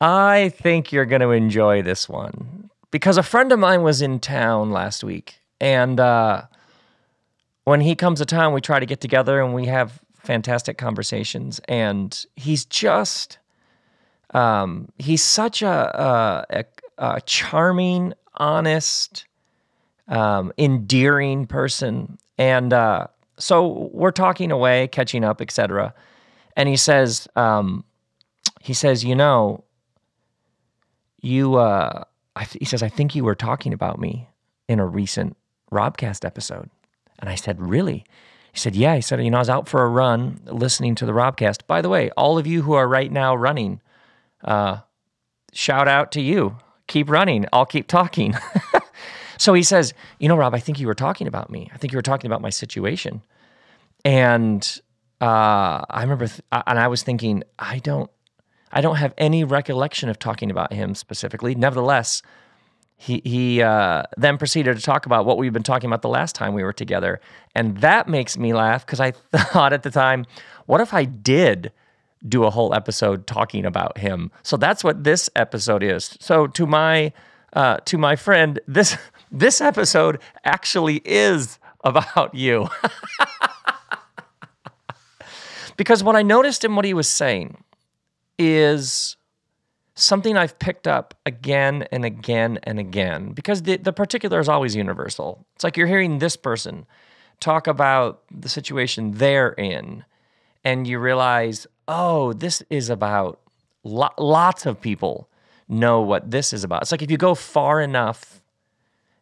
I think you're going to enjoy this one because a friend of mine was in town last week. And uh, when he comes to town, we try to get together and we have fantastic conversations. And he's just, um, he's such a, a, a charming, honest, um, endearing person. And uh, so we're talking away, catching up, etc. And he says, um, he says, you know, you uh he says i think you were talking about me in a recent robcast episode. And i said really? He said yeah. He said you know i was out for a run listening to the robcast. By the way all of you who are right now running uh shout out to you. Keep running. I'll keep talking. So he says you know rob i think you were talking about me. I think you were talking about my situation. And uh i remember th- and i was thinking i don't I don't have any recollection of talking about him specifically. Nevertheless, he he uh, then proceeded to talk about what we've been talking about the last time we were together, and that makes me laugh because I thought at the time, what if I did do a whole episode talking about him? So that's what this episode is. So to my uh, to my friend, this this episode actually is about you. because what I noticed in what he was saying is something I've picked up again and again and again because the, the particular is always universal. It's like you're hearing this person talk about the situation they're in, and you realize, oh, this is about lo- lots of people know what this is about. It's like if you go far enough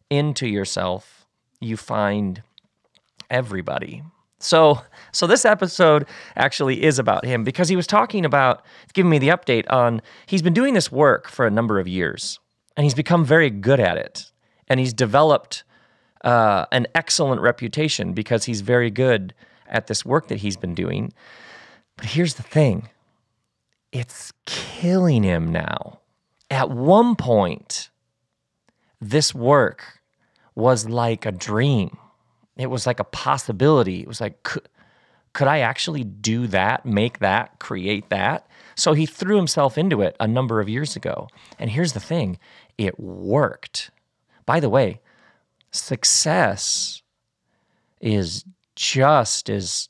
into yourself, you find everybody. So, so this episode actually is about him because he was talking about giving me the update on he's been doing this work for a number of years and he's become very good at it and he's developed uh, an excellent reputation because he's very good at this work that he's been doing. But here's the thing: it's killing him now. At one point, this work was like a dream it was like a possibility. It was like, could, could I actually do that, make that, create that? So he threw himself into it a number of years ago. And here's the thing it worked. By the way, success is just as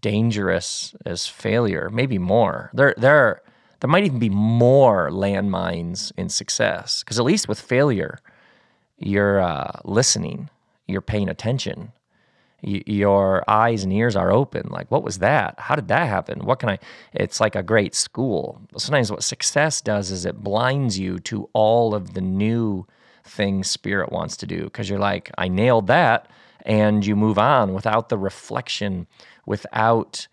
dangerous as failure, maybe more. There, there, there might even be more landmines in success because at least with failure, you're uh, listening, you're paying attention, your eyes and ears are open. Like, what was that? How did that happen? What can I? It's like a great school. Sometimes what success does is it blinds you to all of the new things spirit wants to do because you're like, I nailed that. And you move on without the reflection, without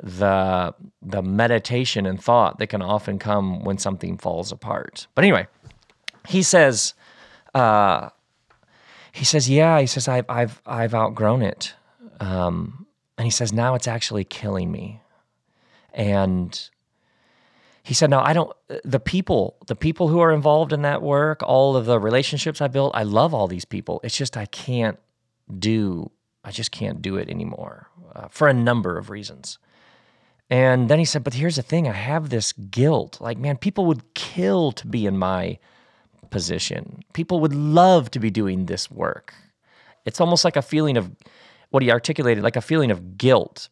the the meditation and thought that can often come when something falls apart. But anyway, he says, uh, he says, yeah, he says, I've I've I've outgrown it. Um, and he says, now it's actually killing me. And he said, no, I don't, the people, the people who are involved in that work, all of the relationships I built, I love all these people. It's just I can't do, I just can't do it anymore uh, for a number of reasons. And then he said, but here's the thing I have this guilt. Like, man, people would kill to be in my position. People would love to be doing this work. It's almost like a feeling of what he articulated, like a feeling of guilt.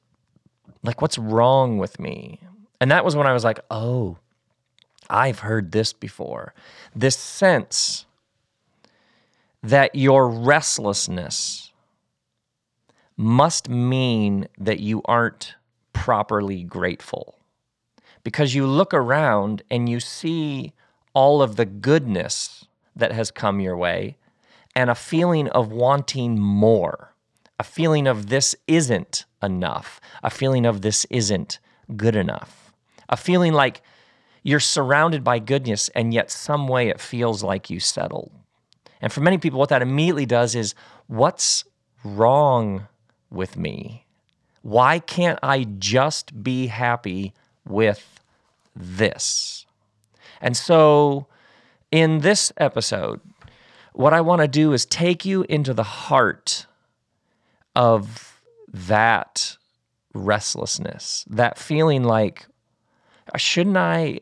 Like, what's wrong with me? And that was when I was like, oh, I've heard this before. This sense that your restlessness must mean that you aren't properly grateful. Because you look around and you see all of the goodness that has come your way and a feeling of wanting more a feeling of this isn't enough, a feeling of this isn't good enough, a feeling like you're surrounded by goodness and yet some way it feels like you settled. And for many people, what that immediately does is, what's wrong with me? Why can't I just be happy with this? And so, in this episode, what I want to do is take you into the heart of that restlessness, that feeling like, shouldn't I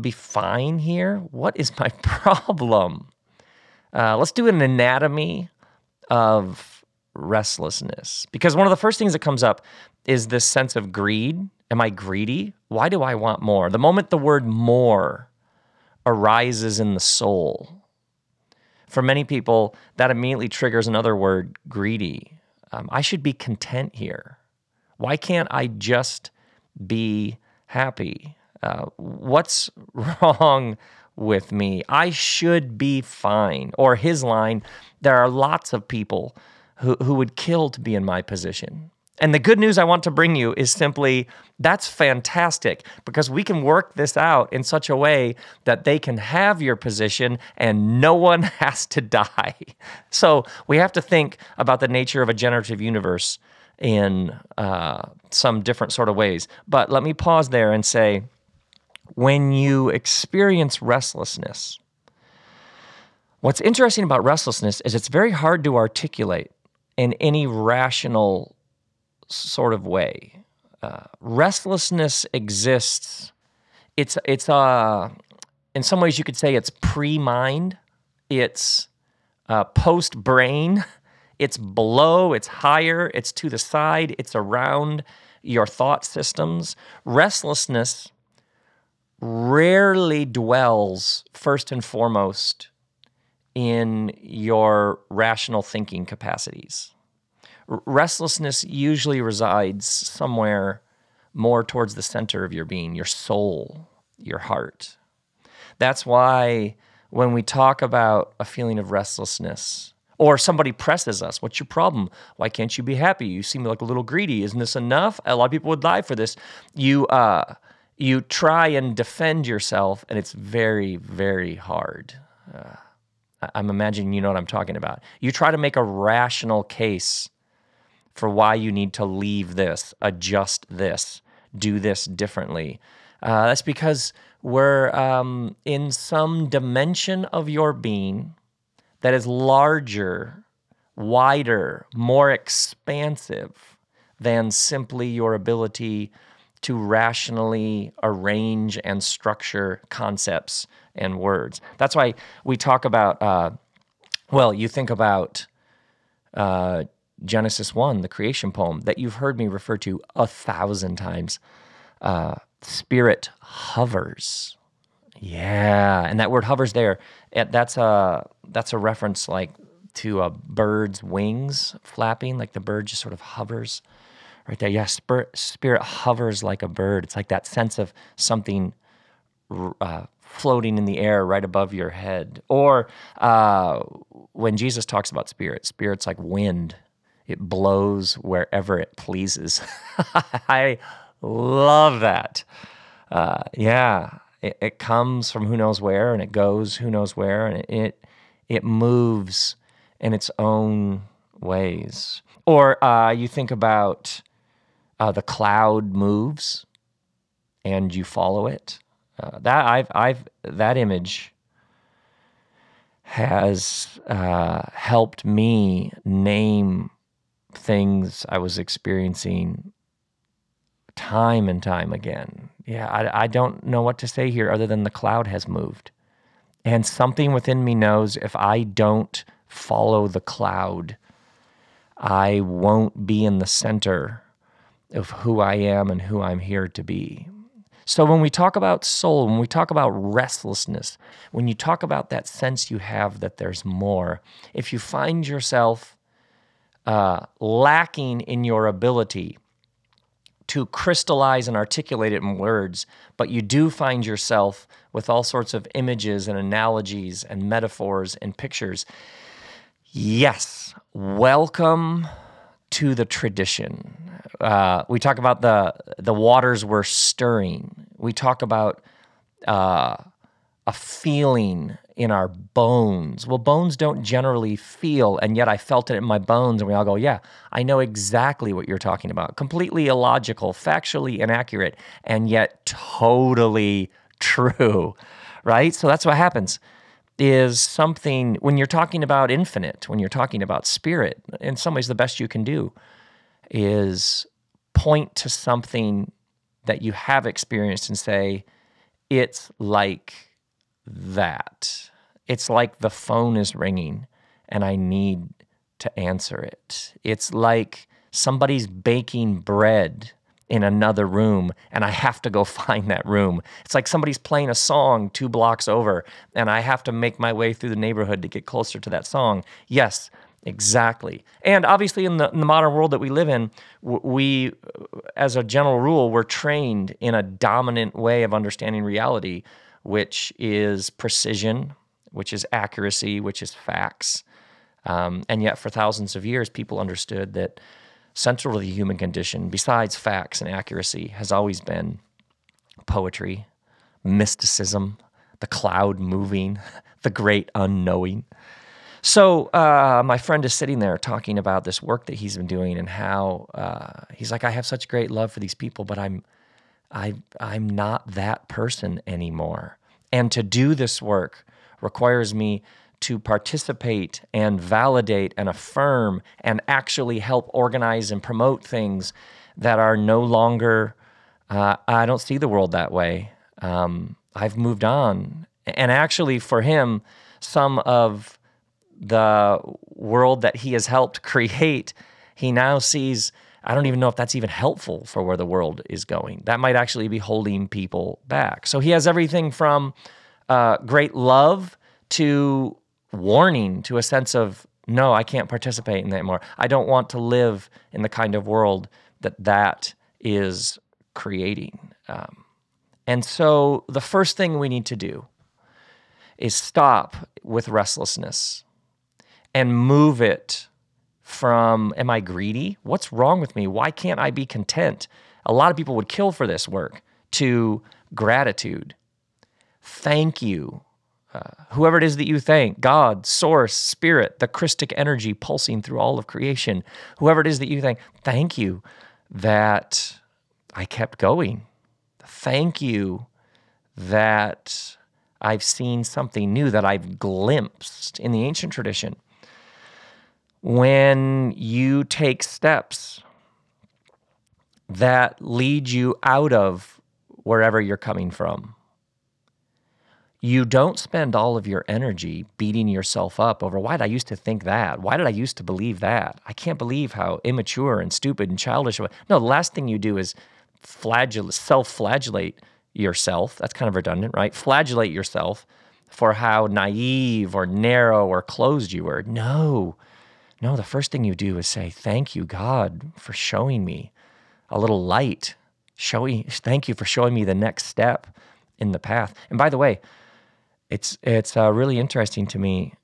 be fine here? What is my problem? Uh, let's do an anatomy of restlessness. Because one of the first things that comes up is this sense of greed. Am I greedy? Why do I want more? The moment the word more arises in the soul, for many people, that immediately triggers another word greedy. Um, I should be content here. Why can't I just be happy? Uh, what's wrong with me? I should be fine. Or his line, there are lots of people who, who would kill to be in my position. And the good news I want to bring you is simply that's fantastic because we can work this out in such a way that they can have your position and no one has to die. So we have to think about the nature of a generative universe in uh, some different sort of ways. But let me pause there and say when you experience restlessness, what's interesting about restlessness is it's very hard to articulate in any rational sort of way. Uh, restlessness exists. It's it's uh, in some ways you could say it's pre-mind. It's uh, post-brain. It's below. It's higher. It's to the side. It's around your thought systems. Restlessness rarely dwells first and foremost in your rational thinking capacities restlessness usually resides somewhere more towards the center of your being, your soul, your heart. That's why when we talk about a feeling of restlessness, or somebody presses us, what's your problem? Why can't you be happy? You seem like a little greedy. Isn't this enough? A lot of people would die for this. You uh, you try and defend yourself, and it's very, very hard. Uh, I'm imagining you know what I'm talking about. You try to make a rational case for why you need to leave this, adjust this, do this differently. Uh, that's because we're um, in some dimension of your being that is larger, wider, more expansive than simply your ability to rationally arrange and structure concepts and words. That's why we talk about, uh, well, you think about uh, Genesis 1, the creation poem that you've heard me refer to a thousand times. Uh, spirit hovers. Yeah, and that word hovers there. That's a that's a reference like to a bird's wings flapping, like the bird just sort of hovers right there. Yeah, spirit, spirit hovers like a bird. It's like that sense of something uh, floating in the air right above your head. Or uh, when Jesus talks about spirit, spirit's like wind it blows wherever it pleases. I love that. Uh, yeah, it, it, comes from who knows where, and it goes who knows where, and it it, moves in its own ways. Or uh, you think about uh, the cloud moves, and you follow it. Uh, that I've I've that image has uh, helped me name things I was experiencing time and time again. Yeah, I, I don't know what to say here other than the cloud has moved. And something within me knows if I don't follow the cloud, I won't be in the center of who I am and who I'm here to be. So, when we talk about soul, when we talk about restlessness, when you talk about that sense you have that there's more, if you find yourself uh, lacking in your ability to crystallize and articulate it in words, but you do find yourself with all sorts of images and analogies and metaphors and pictures. Yes, welcome to the tradition. Uh, we talk about the the waters were stirring. We talk about uh, a feeling in our bones. Well, bones don't generally feel, and yet I felt it in my bones. And we all go, Yeah, I know exactly what you're talking about. Completely illogical, factually inaccurate, and yet totally true, right? So that's what happens is something when you're talking about infinite, when you're talking about spirit, in some ways, the best you can do is point to something that you have experienced and say, it's like that. It's like the phone is ringing and I need to answer it. It's like somebody's baking bread in another room and I have to go find that room. It's like somebody's playing a song two blocks over and I have to make my way through the neighborhood to get closer to that song. Yes, exactly. And obviously, in the, in the modern world that we live in, we, as a general rule, we're trained in a dominant way of understanding reality, which is precision, which is accuracy, which is facts. Um, and yet, for thousands of years, people understood that central to the human condition, besides facts and accuracy, has always been poetry, mysticism, the cloud moving, the great unknowing. So uh, my friend is sitting there talking about this work that he's been doing and how uh, he's like, I have such great love for these people, but I'm, I, I'm not that person anymore. And to do this work requires me to participate and validate and affirm and actually help organize and promote things that are no longer, uh, I don't see the world that way. Um, I've moved on. And actually, for him, some of the world that he has helped create, he now sees. I don't even know if that's even helpful for where the world is going. That might actually be holding people back. So he has everything from uh, great love to warning to a sense of no, I can't participate in that anymore. I don't want to live in the kind of world that that is creating. Um, and so the first thing we need to do is stop with restlessness and move it from am I greedy? What's wrong with me? Why can't I be content? A lot of people would kill for this work to gratitude. Thank you uh, whoever it is that you thank God, Source, Spirit, the Christic energy pulsing through all of creation, whoever it is that you thank, thank you that I kept going. Thank you that I've seen something new, that I've glimpsed in the ancient tradition. When you take steps that lead you out of wherever you're coming from, you don't spend all of your energy beating yourself up over why did I used to think that? Why did I used to believe that? I can't believe how immature and stupid and childish. No, the last thing you do is flagellate, self-flagellate yourself. That's kind of redundant, right? Flagellate yourself for how naive or narrow or closed you were. No, no. The first thing you do is say, "Thank you, God, for showing me a little light. Showing, thank you for showing me the next step in the path." And by the way it's it's uh, really interesting to me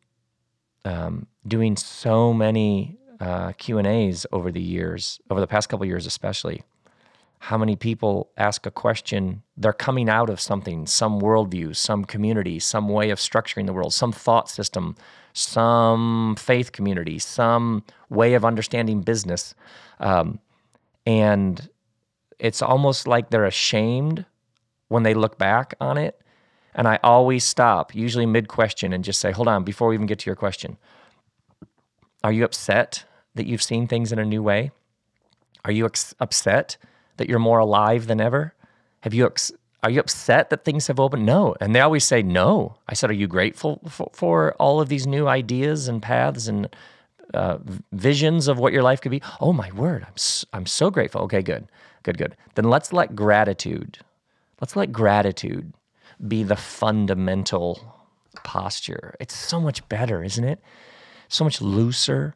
um, doing so many uh, Q and A's over the years, over the past couple years especially. How many people ask a question? They're coming out of something, some worldview, some community, some way of structuring the world, some thought system, some faith community, some way of understanding business, um, and it's almost like they're ashamed when they look back on it and I always stop, usually mid question, and just say, hold on, before we even get to your question. Are you upset that you've seen things in a new way? Are you ex- upset that you're more alive than ever? Have you ex- are you upset that things have opened? No. And they always say no. I said, are you grateful for, for all of these new ideas and paths and uh, visions of what your life could be? Oh my word, I'm so, I'm so grateful. Okay, good, good, good. Then let's let gratitude, let's let gratitude be the fundamental posture. It's so much better, isn't it? So much looser.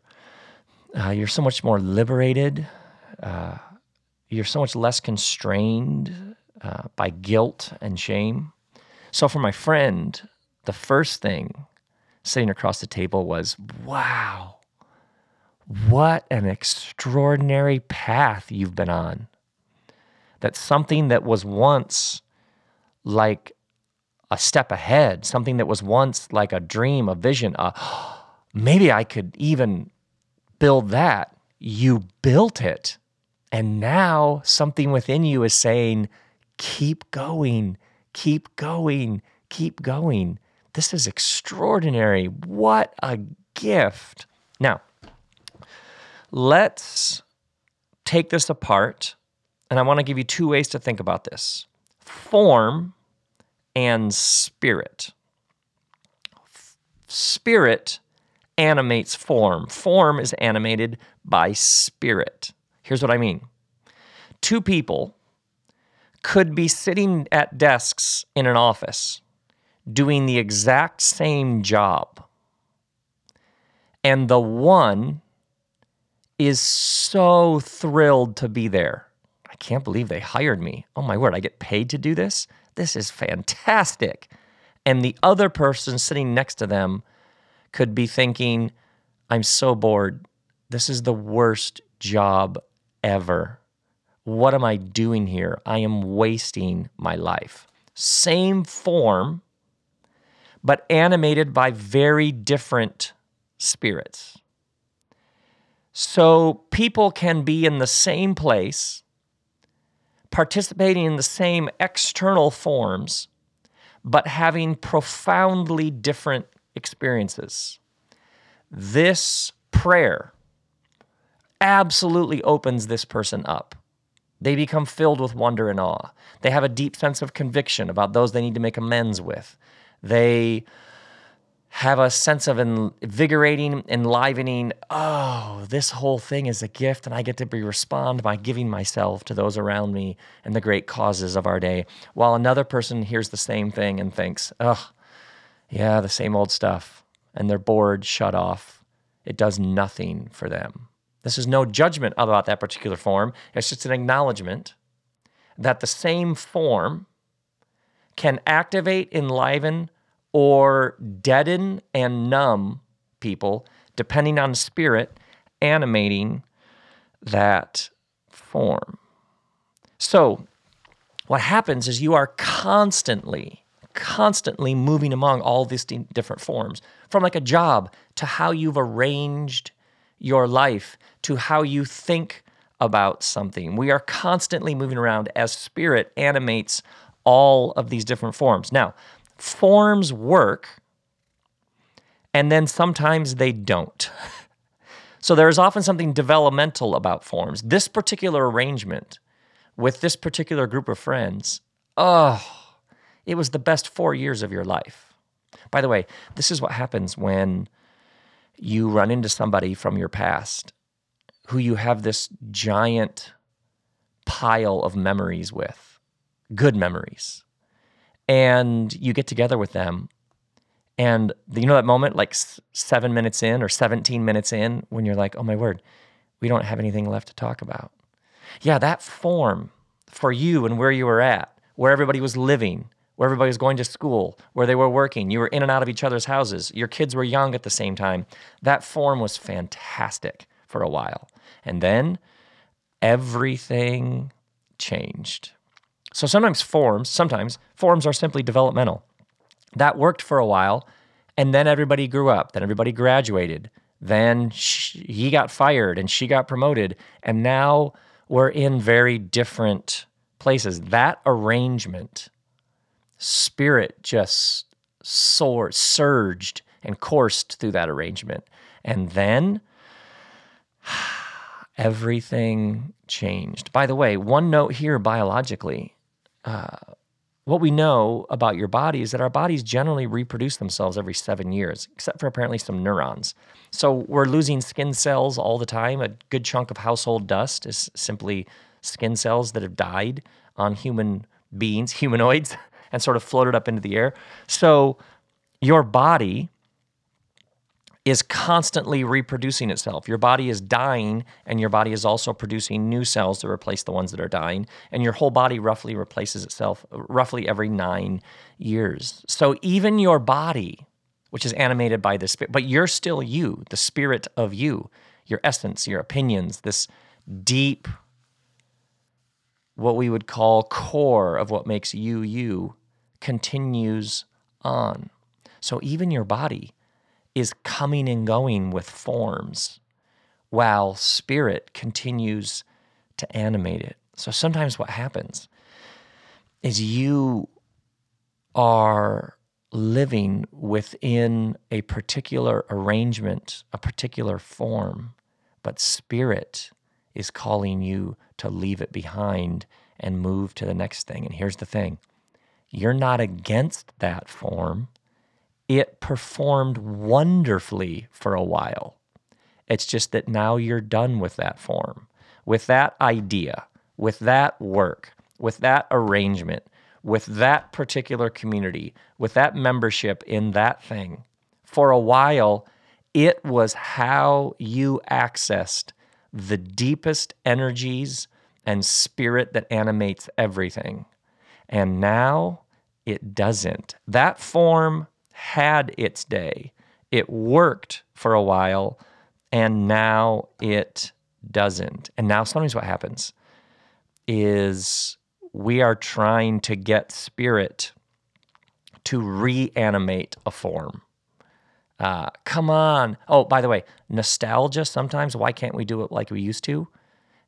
Uh, you're so much more liberated. Uh, you're so much less constrained uh, by guilt and shame. So, for my friend, the first thing sitting across the table was wow, what an extraordinary path you've been on. That something that was once like a step ahead, something that was once like a dream, a vision, uh, maybe I could even build that. You built it. And now something within you is saying, keep going, keep going, keep going. This is extraordinary. What a gift. Now, let's take this apart. And I want to give you two ways to think about this form and spirit. Spirit animates form. Form is animated by spirit. Here's what I mean two people could be sitting at desks in an office doing the exact same job. And the one is so thrilled to be there. I can't believe they hired me. Oh my word, I get paid to do this? This is fantastic. And the other person sitting next to them could be thinking, I'm so bored. This is the worst job ever. What am I doing here? I am wasting my life. Same form, but animated by very different spirits. So people can be in the same place, participating in the same external forms, but having profoundly different experiences. This prayer absolutely opens this person up. They become filled with wonder and awe. They have a deep sense of conviction about those they need to make amends with. They have a sense of invigorating, enlivening, oh, this whole thing is a gift, and I get to be respond by giving myself to those around me and the great causes of our day. While another person hears the same thing and thinks, oh, yeah, the same old stuff, and they're bored, shut off. It does nothing for them. This is no judgment about that particular form. It's just an acknowledgement that the same form can activate, enliven, or deaden and numb people, depending on the spirit animating that form. So, what happens is you are constantly, constantly moving among all these different forms, from like a job to how you've arranged your life to how you think about something. We are constantly moving around as spirit animates all of these different forms. Now, forms work, and then sometimes they don't. so there is often something developmental about forms. This particular arrangement with this particular group of friends, oh, it was the best four years of your life. By the way, this is what happens when you run into somebody from your past who you have this giant pile of memories with, good memories. And you get together with them. And you know that moment, like seven minutes in or 17 minutes in, when you're like, oh my word, we don't have anything left to talk about. Yeah, that form for you and where you were at, where everybody was living, where everybody was going to school, where they were working. You were in and out of each other's houses. Your kids were young at the same time. That form was fantastic for a while. And then everything changed. So sometimes forms, sometimes forms are simply developmental. That worked for a while, and then everybody grew up, then everybody graduated, then she, he got fired and she got promoted, and now we're in very different places. That arrangement spirit just soared, surged, and coursed through that arrangement. And then everything changed. By the way, one note here biologically. Uh, what we know about your body is that our bodies generally reproduce themselves every seven years, except for apparently some neurons. So we're losing skin cells all the time. A good chunk of household dust is simply skin cells that have died on human beings, humanoids. And sort of floated up into the air. So your body is constantly reproducing itself. Your body is dying, and your body is also producing new cells to replace the ones that are dying. And your whole body roughly replaces itself roughly every nine years. So even your body, which is animated by the spirit, but you're still you, the spirit of you, your essence, your opinions, this deep, what we would call core of what makes you you continues on. So even your body is coming and going with forms while spirit continues to animate it. So sometimes what happens is you are living within a particular arrangement, a particular form, but spirit is calling you to leave it behind and move to the next thing. And here's the thing you're not against that form. It performed wonderfully for a while. It's just that now you're done with that form, with that idea, with that work, with that arrangement, with that particular community, with that membership in that thing. For a while, it was how you accessed the deepest energies and spirit that animates everything. And now it doesn't. That form had its day. It worked for a while, and now it doesn't. And now sometimes what happens is we are trying to get spirit to reanimate a form. Uh, come on. Oh, by the way, nostalgia sometimes, why can't we do it like we used to?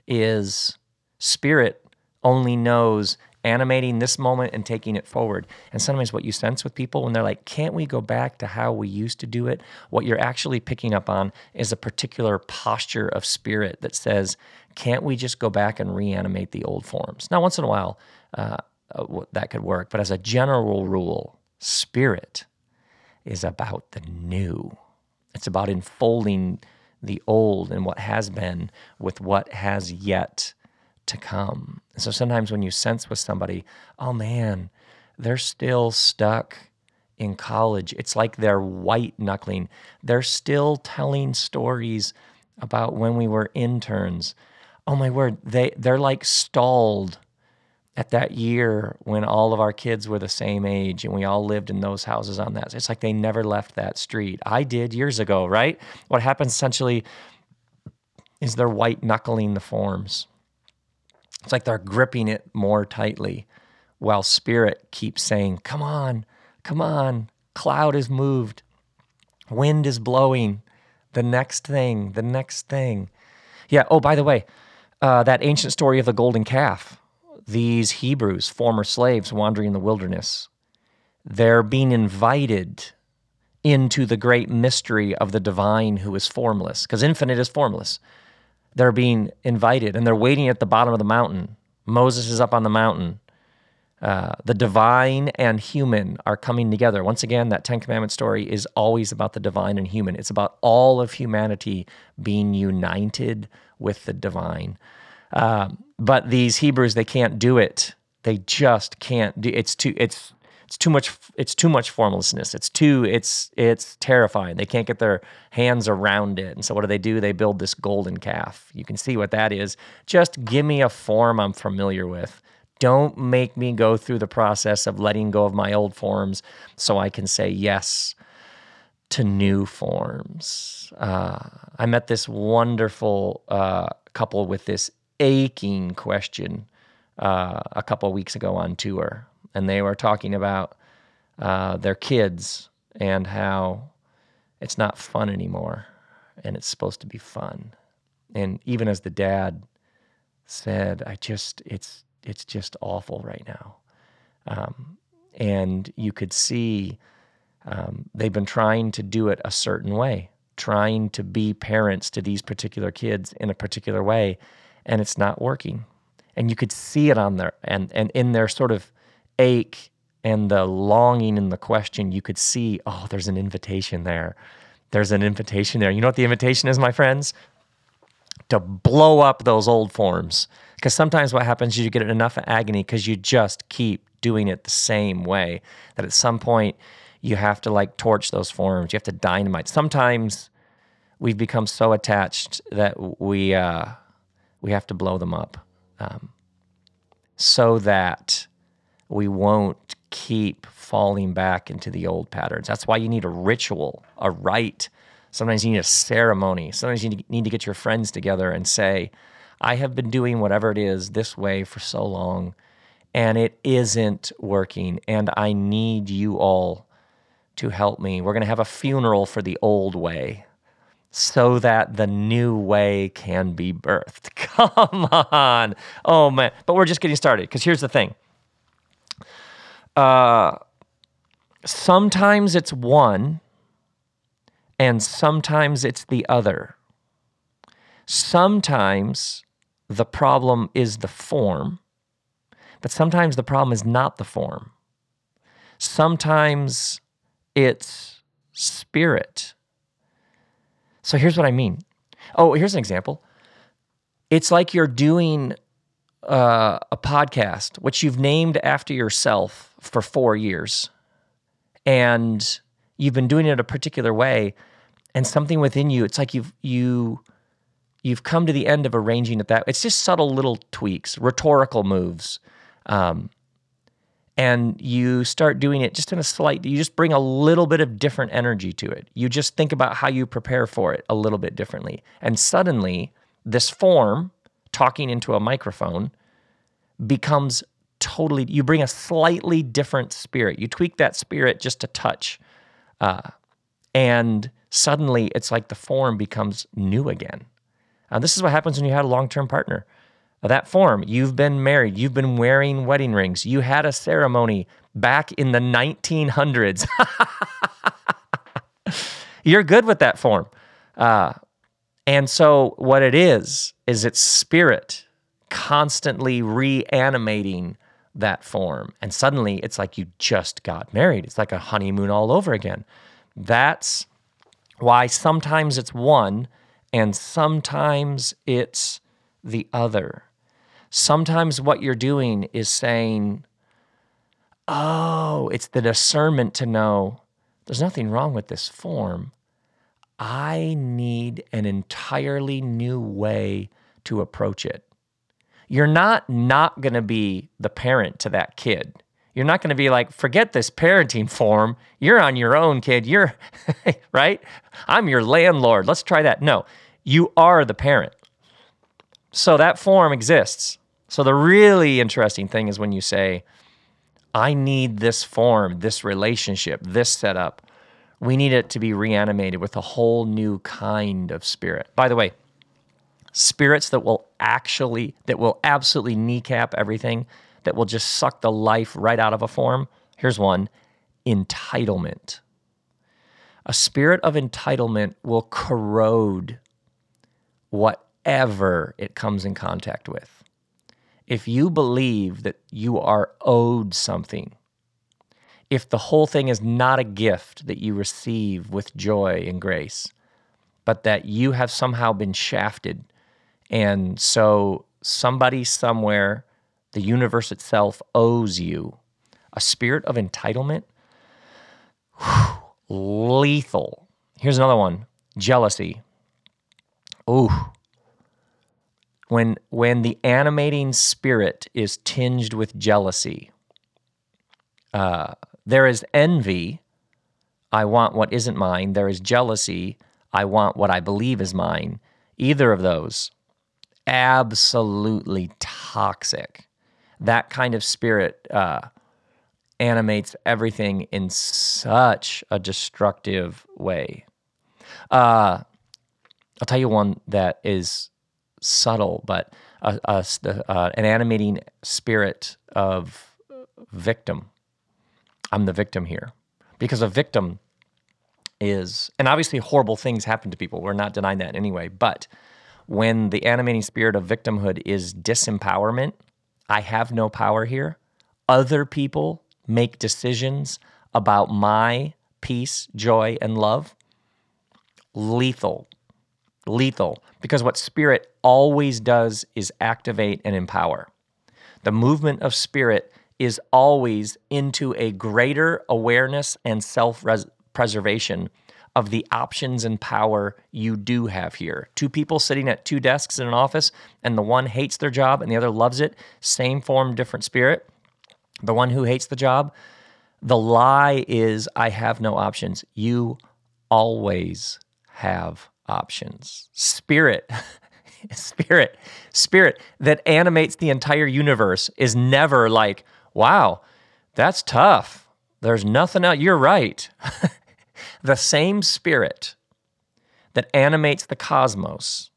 Is spirit only knows animating this moment and taking it forward. And sometimes what you sense with people when they're like, can't we go back to how we used to do it? What you're actually picking up on is a particular posture of spirit that says, can't we just go back and reanimate the old forms? Now, once in a while, uh, uh that could work. But as a general rule, spirit is about the new. It's about enfolding the old and what has been with what has yet to come. so sometimes when you sense with somebody, oh man, they're still stuck in college, it's like they're white knuckling. They're still telling stories about when we were interns. Oh my word, they, they're like stalled at that year when all of our kids were the same age and we all lived in those houses on that. It's like they never left that street. I did years ago, right? What happens essentially is they're white knuckling the forms. It's like they're gripping it more tightly while spirit keeps saying, Come on, come on. Cloud is moved, wind is blowing. The next thing, the next thing. Yeah. Oh, by the way, uh, that ancient story of the golden calf these Hebrews, former slaves wandering in the wilderness, they're being invited into the great mystery of the divine who is formless, because infinite is formless. They're being invited and they're waiting at the bottom of the mountain. Moses is up on the mountain. Uh, the divine and human are coming together. Once again, that Ten Commandment story is always about the divine and human. It's about all of humanity being united with the divine. Um, but these Hebrews, they can't do it. They just can't do. It's too. It's it's too much. It's too much formlessness. It's too. It's it's terrifying. They can't get their hands around it. And so what do they do? They build this golden calf. You can see what that is. Just give me a form I'm familiar with. Don't make me go through the process of letting go of my old forms so I can say yes to new forms. Uh, I met this wonderful uh, couple with this aching question uh, a couple of weeks ago on tour, and they were talking about uh, their kids and how it's not fun anymore, and it's supposed to be fun. And even as the dad said, I just it's it's just awful right now, um, and you could see um, they've been trying to do it a certain way, trying to be parents to these particular kids in a particular way and it's not working. And you could see it on their and and in their sort of ache and the longing in the question, you could see, oh, there's an invitation there. There's an invitation there. You know what the invitation is, my friends? To blow up those old forms. Because sometimes what happens is you get enough agony because you just keep doing it the same way that at some point you have to like torch those forms. You have to dynamite. Sometimes we've become so attached that we uh, we have to blow them up um, so that we won't keep falling back into the old patterns. That's why you need a ritual, a rite. Sometimes you need a ceremony. Sometimes you need to get your friends together and say, I have been doing whatever it is this way for so long, and it isn't working, and I need you all to help me. We're going to have a funeral for the old way so that the new way can be birthed. Come on. Oh, man. But we're just getting started because here's the thing. Uh, sometimes it's one, and sometimes it's the other. Sometimes the problem is the form, but sometimes the problem is not the form. Sometimes it's spirit. So here's what I mean. Oh, here's an example. It's like you're doing uh, a podcast, which you've named after yourself for four years, and you've been doing it a particular way, and something within you, it's like you've you you've come to the end of arranging it that. It's just subtle little tweaks, rhetorical moves. Um, and you start doing it just in a slight you just bring a little bit of different energy to it you just think about how you prepare for it a little bit differently and suddenly this form talking into a microphone becomes totally you bring a slightly different spirit you tweak that spirit just a touch uh, and suddenly it's like the form becomes new again and this is what happens when you had a long-term partner that form. You've been married. You've been wearing wedding rings. You had a ceremony back in the 1900s. You're good with that form. Uh, and so, what it is, is it's spirit constantly reanimating that form. And suddenly, it's like you just got married. It's like a honeymoon all over again. That's why sometimes it's one and sometimes it's the other sometimes what you're doing is saying, oh, it's the discernment to know there's nothing wrong with this form. I need an entirely new way to approach it. You're not not going to be the parent to that kid. You're not going to be like, forget this parenting form. You're on your own, kid. You're right. I'm your landlord. Let's try that. No, you are the parent. So that form exists. So the really interesting thing is when you say, I need this form, this relationship, this setup. We need it to be reanimated with a whole new kind of spirit. By the way, spirits that will actually, that will absolutely kneecap everything, that will just suck the life right out of a form. Here's one entitlement. A spirit of entitlement will corrode whatever it comes in contact with if you believe that you are owed something, if the whole thing is not a gift that you receive with joy and grace, but that you have somehow been shafted, and so somebody somewhere, the universe itself, owes you a spirit of entitlement, lethal. Here's another one jealousy. Ooh, when when the animating spirit is tinged with jealousy uh, there is envy. I want what isn't mine. There is jealousy. I want what i believe is mine. Either of those absolutely toxic that kind of spirit uh, animates everything in such a destructive way uh, i'll tell you one that is subtle, but uh, uh, an animating spirit of victim. I'm the victim here. Because a victim is, and obviously horrible things happen to people. We're not denying that anyway. But when the animating spirit of victimhood is disempowerment, I have no power here. Other people make decisions about my peace, joy, and love. Lethal lethal because what spirit always does is activate and empower. The movement of spirit is always into a greater awareness and self preservation of the options and power you do have here. Two people sitting at two desks in an office, and the one hates their job and the other loves it, same form, different spirit. The one who hates the job, the lie is, I have no options. You always have options. Spirit, spirit, spirit that animates the entire universe is never like, wow, that's tough. There's nothing else. You're right. the same spirit that animates the cosmos,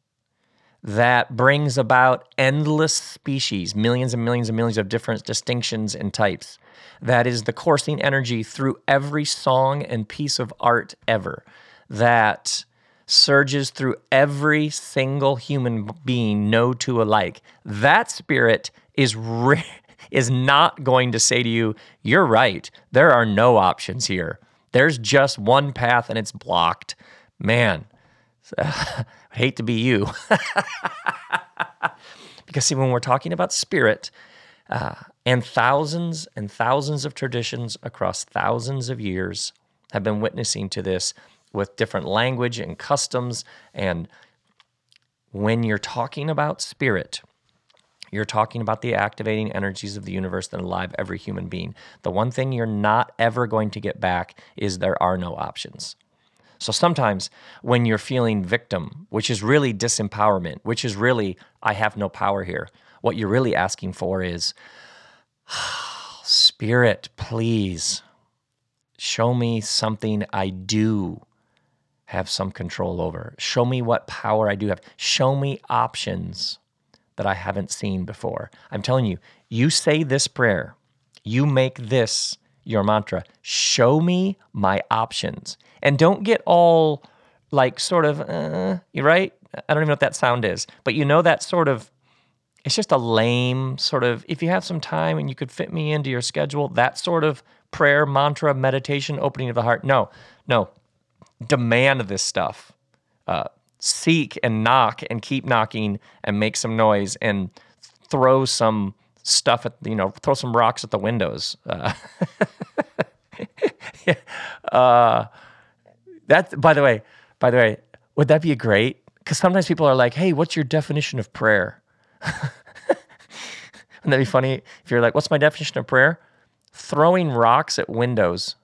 that brings about endless species, millions and millions and millions of different distinctions and types, that is the coursing energy through every song and piece of art ever, that surges through every single human being, no two alike. That spirit is is not going to say to you, You're right. There are no options here. There's just one path and it's blocked. Man, I hate to be you. because, see, when we're talking about spirit, uh, and thousands and thousands of traditions across thousands of years have been witnessing to this with different language and customs. And when you're talking about spirit, you're talking about the activating energies of the universe that alive every human being. The one thing you're not ever going to get back is there are no options. So sometimes when you're feeling victim, which is really disempowerment, which is really, I have no power here, what you're really asking for is, Spirit, please show me something I do have some control over. Show me what power I do have. Show me options that I haven't seen before. I'm telling you, you say this prayer, you make this your mantra. Show me my options. And don't get all like sort of, uh, you right? I don't even know what that sound is, but you know that sort of, it's just a lame sort of, if you have some time and you could fit me into your schedule, that sort of prayer, mantra, meditation, opening of the heart. No, no. Demand this stuff. Uh, seek and knock and keep knocking and make some noise and throw some stuff at you know throw some rocks at the windows. Uh, yeah. uh, that by the way, by the way, would that be great? Because sometimes people are like, "Hey, what's your definition of prayer?" Wouldn't that be funny if you're like, "What's my definition of prayer?" Throwing rocks at windows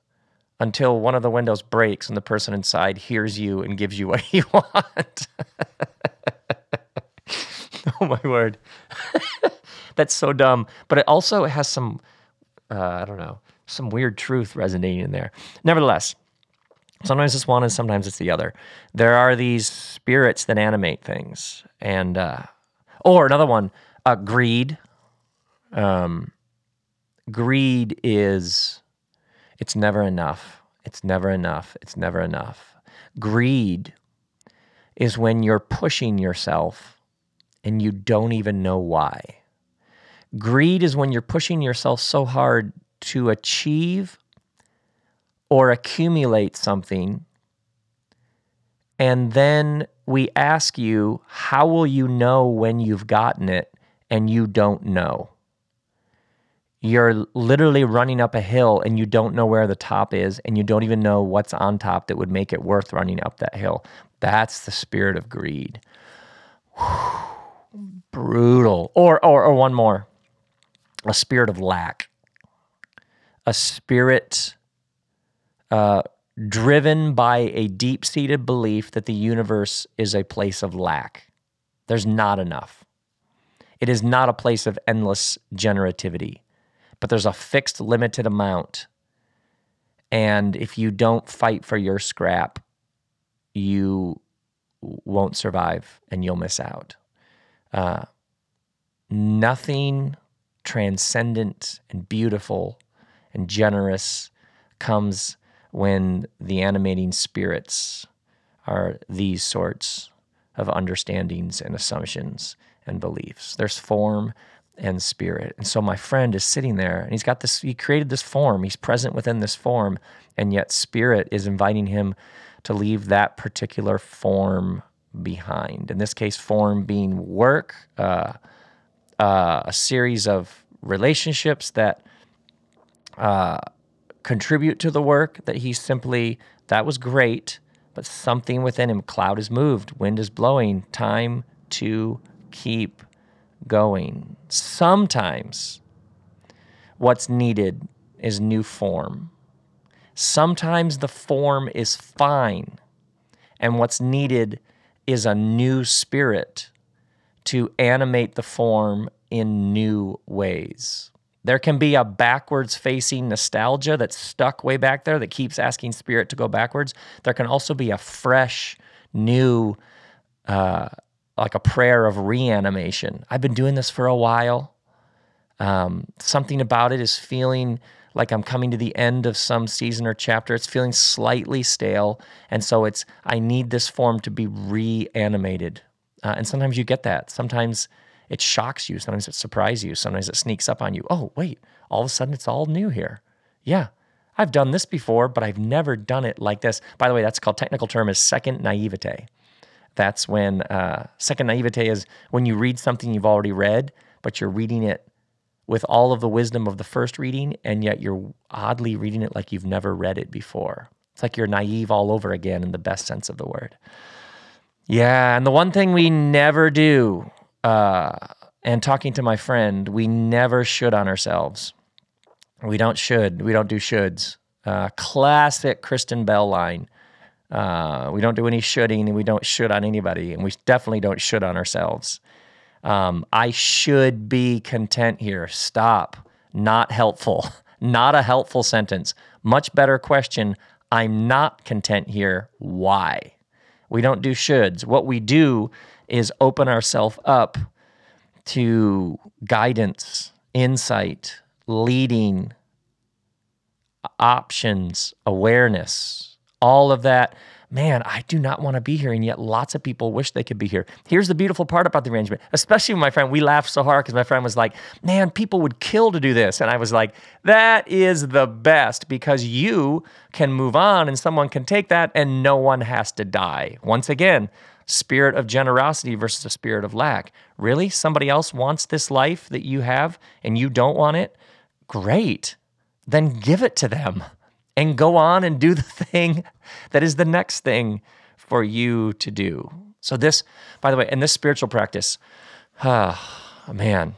until one of the windows breaks and the person inside hears you and gives you what you want. oh my word. That's so dumb. But it also has some, uh, I don't know, some weird truth resonating in there. Nevertheless, sometimes it's one and sometimes it's the other. There are these spirits that animate things. And, uh, or another one, uh, greed. Um, greed is it's never enough. It's never enough. It's never enough. Greed is when you're pushing yourself and you don't even know why. Greed is when you're pushing yourself so hard to achieve or accumulate something. And then we ask you, how will you know when you've gotten it? And you don't know you're literally running up a hill and you don't know where the top is and you don't even know what's on top that would make it worth running up that hill. That's the spirit of greed. Brutal. Or, or, or one more a spirit of lack, a spirit uh, driven by a deep seated belief that the universe is a place of lack. There's not enough. It is not a place of endless generativity but there's a fixed limited amount. And if you don't fight for your scrap, you won't survive and you'll miss out. Uh, nothing transcendent and beautiful and generous comes when the animating spirits are these sorts of understandings and assumptions and beliefs. There's form, and spirit. And so my friend is sitting there and he's got this, he created this form, he's present within this form, and yet spirit is inviting him to leave that particular form behind. In this case, form being work, uh, uh, a series of relationships that uh, contribute to the work that he simply, that was great, but something within him, cloud is moved, wind is blowing, time to keep going. Sometimes what's needed is new form. Sometimes the form is fine, and what's needed is a new spirit to animate the form in new ways. There can be a backwards facing nostalgia that's stuck way back there that keeps asking spirit to go backwards. There can also be a fresh, new, uh, like a prayer of reanimation. I've been doing this for a while. Um, something about it is feeling like I'm coming to the end of some season or chapter. It's feeling slightly stale. And so it's, I need this form to be reanimated. Uh, and sometimes you get that. Sometimes it shocks you. Sometimes it surprises you. Sometimes it sneaks up on you. Oh, wait, all of a sudden it's all new here. Yeah, I've done this before, but I've never done it like this. By the way, that's called technical term is second naivete. That's when uh, second naivete is when you read something you've already read, but you're reading it with all of the wisdom of the first reading, and yet you're oddly reading it like you've never read it before. It's like you're naive all over again in the best sense of the word. Yeah, and the one thing we never do, uh, and talking to my friend, we never should on ourselves. We don't should. We don't do shoulds. Uh, classic Kristen Bell line. Uh, we don't do any shoulding and we don't should on anybody. And we definitely don't should on ourselves. Um, I should be content here. Stop. Not helpful. Not a helpful sentence. Much better question. I'm not content here. Why? We don't do shoulds. What we do is open ourselves up to guidance, insight, leading, options, awareness, all of that. Man, I do not want to be here. And yet, lots of people wish they could be here. Here's the beautiful part about the arrangement, especially my friend. We laughed so hard because my friend was like, Man, people would kill to do this. And I was like, That is the best because you can move on and someone can take that and no one has to die. Once again, spirit of generosity versus a spirit of lack. Really? Somebody else wants this life that you have and you don't want it? Great. Then give it to them and go on and do the thing that is the next thing for you to do. So, this, by the way, in this spiritual practice, ah, man,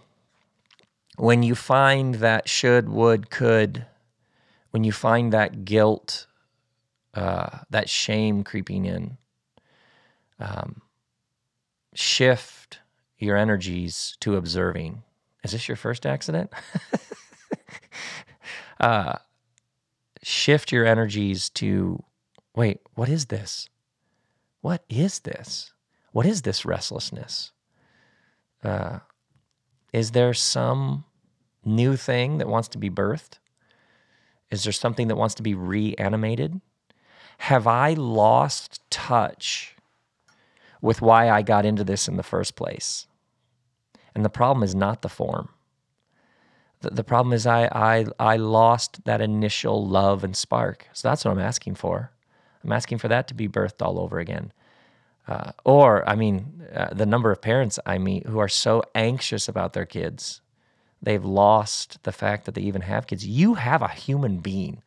when you find that should, would, could, when you find that guilt, uh, that shame creeping in, um, shift your energies to observing. Is this your first accident? uh, shift your energies to wait, what is this? What is this? What is this restlessness? Uh, is there some new thing that wants to be birthed? Is there something that wants to be reanimated? Have I lost touch with why I got into this in the first place? And the problem is not the form. The, the problem is I, I, I lost that initial love and spark. So that's what I'm asking for. I'm asking for that to be birthed all over again. Uh, or, I mean, uh, the number of parents I meet who are so anxious about their kids, they've lost the fact that they even have kids. You have a human being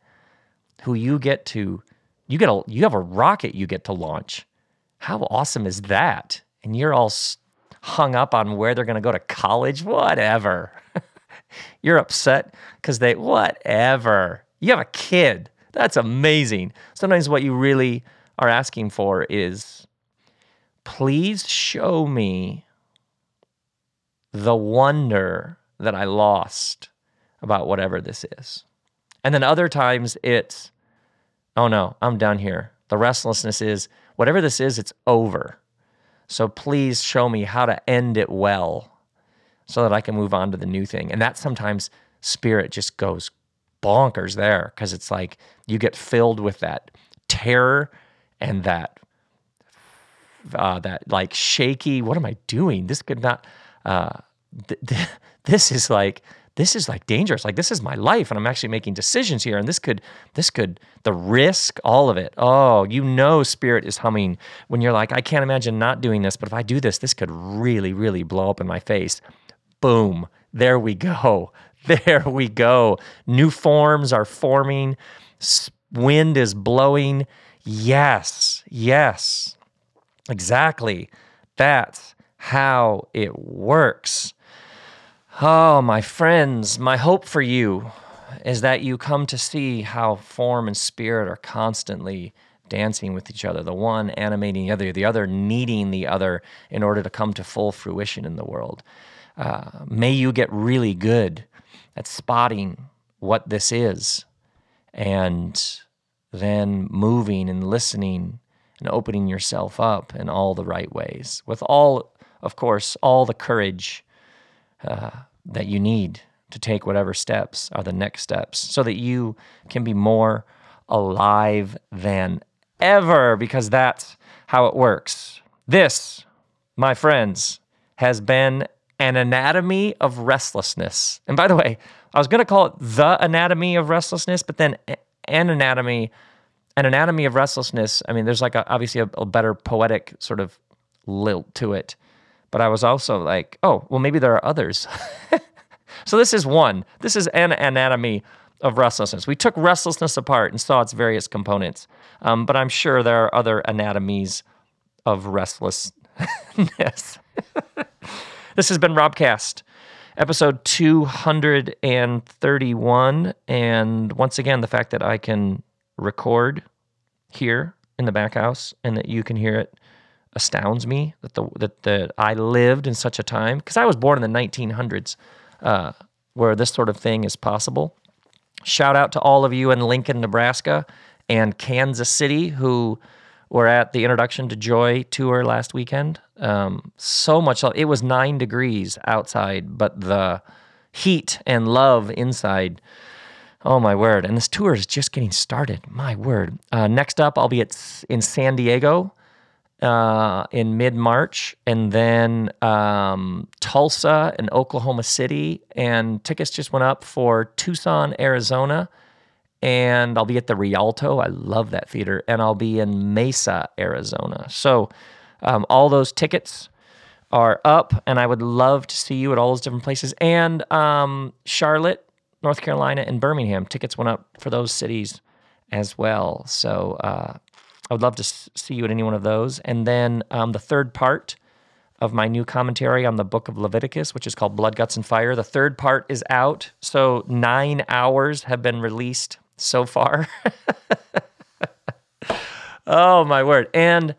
who you get to, you get a, you have a rocket you get to launch. How awesome is that? And you're all hung up on where they're going to go to college, whatever. You're upset because they, whatever. You have a kid. That's amazing. Sometimes what you really are asking for is please show me the wonder that I lost about whatever this is. And then other times it's, oh no, I'm done here. The restlessness is, whatever this is, it's over. So please show me how to end it well so that I can move on to the new thing. And that sometimes spirit just goes bonkers there because it's like you get filled with that terror and that uh, that like shaky. What am I doing? This could not. Uh, th- th- this is like this is like dangerous. Like this is my life, and I'm actually making decisions here. And this could this could the risk, all of it. Oh, you know, spirit is humming when you're like, I can't imagine not doing this, but if I do this, this could really, really blow up in my face. Boom. There we go. There we go. New forms are forming. Wind is blowing. Yes, yes, exactly. That's how it works. Oh, my friends, my hope for you is that you come to see how form and spirit are constantly dancing with each other, the one animating the other, the other needing the other in order to come to full fruition in the world. Uh, may you get really good at spotting what this is and then moving and listening and opening yourself up in all the right ways with all, of course, all the courage uh, that you need to take whatever steps are the next steps so that you can be more alive than ever because that's how it works. This, my friends, has been An Anatomy of Restlessness. And by the way, I was going to call it The Anatomy of Restlessness, but then An Anatomy, An Anatomy of Restlessness. I mean, there's like a, obviously a, a better poetic sort of lilt to it. But I was also like, oh, well, maybe there are others. so this is one. This is An Anatomy of Restlessness. We took restlessness apart and saw its various components. Um, but I'm sure there are other anatomies of restlessness. This has been Robcast, episode 231. And once again, the fact that I can record here in the back house and that you can hear it astounds me that the that, that I lived in such a time because I was born in the 1900s uh, where this sort of thing is possible. Shout out to all of you in Lincoln, Nebraska and Kansas City who were at the introduction to Joy tour last weekend. Um, so much, love. it was nine degrees outside, but the heat and love inside. Oh my word! And this tour is just getting started. My word. Uh, next up, I'll be at in San Diego uh, in mid March, and then um, Tulsa and Oklahoma City. And tickets just went up for Tucson, Arizona and I'll be at the Rialto. I love that theater. And I'll be in Mesa, Arizona. So um, all those tickets are up, and I would love to see you at all those different places. And um, Charlotte, North Carolina, and Birmingham. Tickets went up for those cities as well. So uh, I would love to see you at any one of those. And then um, the third part of my new commentary on the book of Leviticus, which is called Blood, Guts, and Fire. The third part is out. So nine hours have been released so far. oh, my word. And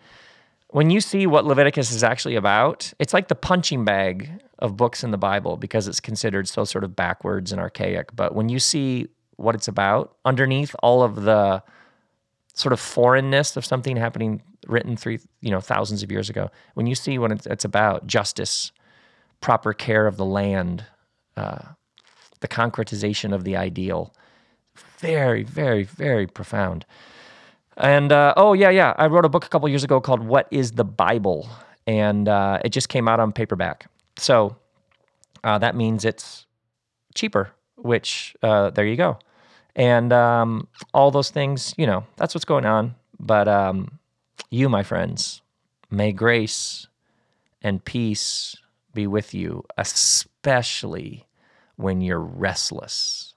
when you see what Leviticus is actually about, it's like the punching bag of books in the Bible because it's considered so sort of backwards and archaic. But when you see what it's about, underneath all of the sort of foreignness of something happening written three, you know, thousands of years ago, when you see what it's, about, justice, proper care of the land, uh, the concretization of the ideal, very, very, very profound. And uh, oh yeah, yeah, I wrote a book a couple years ago called "What Is the Bible," and uh, it just came out on paperback. So uh, that means it's cheaper. Which uh, there you go. And um, all those things, you know, that's what's going on. But um, you, my friends, may grace and peace be with you, especially when you're restless.